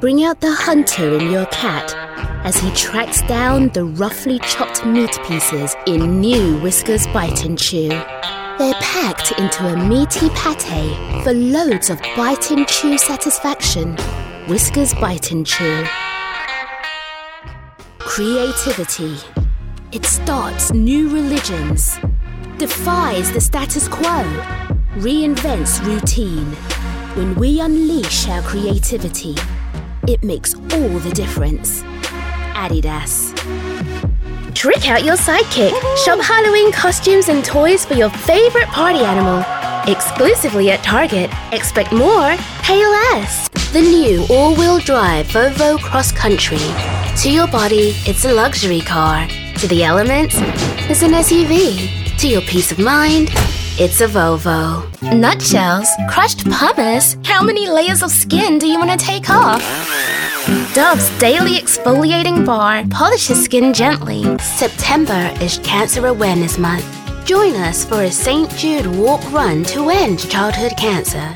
Bring out the hunter in your cat as he tracks down the roughly chopped meat pieces in new Whiskas Bite and Chew. They're packed into a meaty pate for loads of bite and chew satisfaction. Whiskas Bite and Chew. Creativity. It starts new religions, defies the status quo, reinvents routine. When we unleash our creativity, it makes all the difference. Adidas. Trick out your sidekick. Shop Halloween costumes and toys for your favorite party animal. Exclusively at Target. Expect more, pay less. The new all wheel drive Volvo Cross Country. To your body, it's a luxury car. To the elements, it's an SUV. To your peace of mind, it's a Volvo. Nutshells, crushed pumice. How many layers of skin do you want to take off? Dove's daily exfoliating bar polishes skin gently. September is Cancer Awareness Month. Join us for a St. Jude walk run to end childhood cancer.